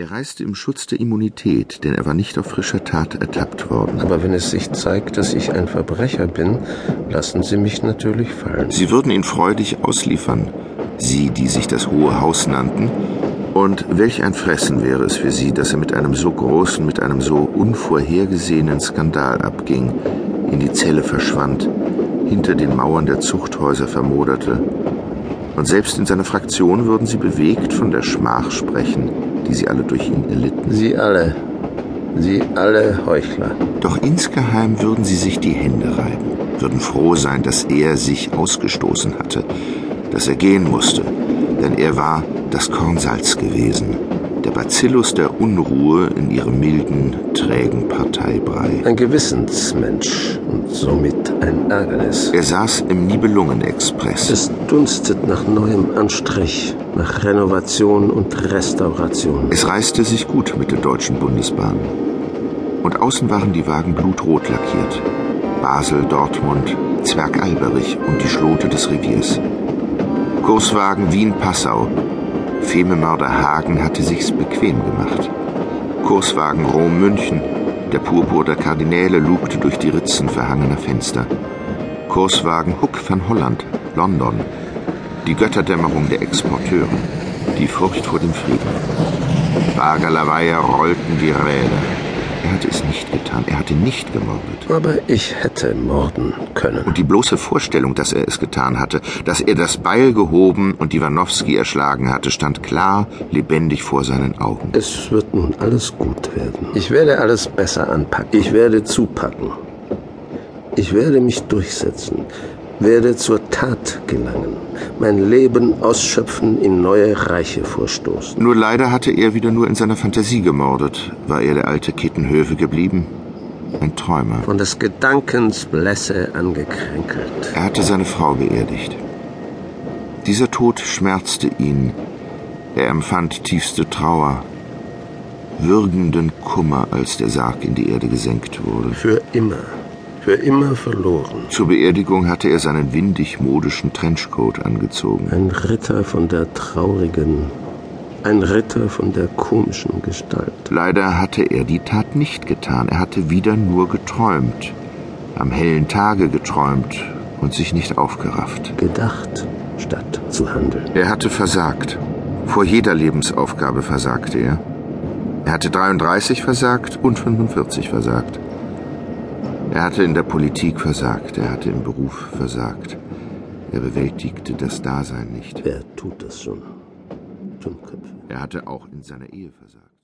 Er reiste im Schutz der Immunität, denn er war nicht auf frischer Tat ertappt worden. Aber wenn es sich zeigt, dass ich ein Verbrecher bin, lassen Sie mich natürlich fallen. Sie würden ihn freudig ausliefern, Sie, die sich das Hohe Haus nannten, und welch ein Fressen wäre es für Sie, dass er mit einem so großen, mit einem so unvorhergesehenen Skandal abging, in die Zelle verschwand, hinter den Mauern der Zuchthäuser vermoderte. Und selbst in seiner Fraktion würden Sie bewegt von der Schmach sprechen, die sie alle durch ihn erlitten. Sie alle, Sie alle Heuchler. Doch insgeheim würden sie sich die Hände reiben, würden froh sein, dass er sich ausgestoßen hatte, dass er gehen musste, denn er war das Kornsalz gewesen, der Bacillus der Unruhe in ihrem milden, trägen Parteibrei. Ein Gewissensmensch somit ein Ärgernis. Er saß im Nibelungen-Express. Es dunstet nach neuem Anstrich, nach Renovation und Restauration. Es reiste sich gut mit der Deutschen Bundesbahn. Und außen waren die Wagen blutrot lackiert. Basel, Dortmund, Zwergalberich und die Schlote des Reviers. Kurswagen Wien-Passau. Fememörder Hagen hatte sich's bequem gemacht. Kurswagen Rom-München. Der Purpur der Kardinäle lugte durch die Ritzen verhangener Fenster. Kurswagen Huck van Holland, London. Die Götterdämmerung der Exporteure. Die Furcht vor dem Frieden. Bagalaweia rollten die Räder. Er hatte es nicht getan. Er hatte nicht gemordet. Aber ich hätte morden können. Und die bloße Vorstellung, dass er es getan hatte, dass er das Beil gehoben und Iwanowski erschlagen hatte, stand klar, lebendig vor seinen Augen. Es wird nun alles gut werden. Ich werde alles besser anpacken. Ich werde zupacken. Ich werde mich durchsetzen, werde zur Tat gelangen, mein Leben ausschöpfen, in neue Reiche vorstoßen. Nur leider hatte er wieder nur in seiner Fantasie gemordet. War er der alte Kittenhöfe geblieben? Ein Träumer. Von des Gedankens Blässe angekränkelt. Er hatte seine Frau beerdigt. Dieser Tod schmerzte ihn. Er empfand tiefste Trauer, würgenden Kummer, als der Sarg in die Erde gesenkt wurde. Für immer. Für immer verloren. Zur Beerdigung hatte er seinen windig modischen Trenchcoat angezogen. Ein Ritter von der traurigen, ein Ritter von der komischen Gestalt. Leider hatte er die Tat nicht getan. Er hatte wieder nur geträumt. Am hellen Tage geträumt und sich nicht aufgerafft. Gedacht statt zu handeln. Er hatte versagt. Vor jeder Lebensaufgabe versagte er. Er hatte 33 versagt und 45 versagt. Er hatte in der Politik versagt, er hatte im Beruf versagt. Er bewältigte das Dasein nicht. Wer tut das schon? Dummköpfe. Er hatte auch in seiner Ehe versagt.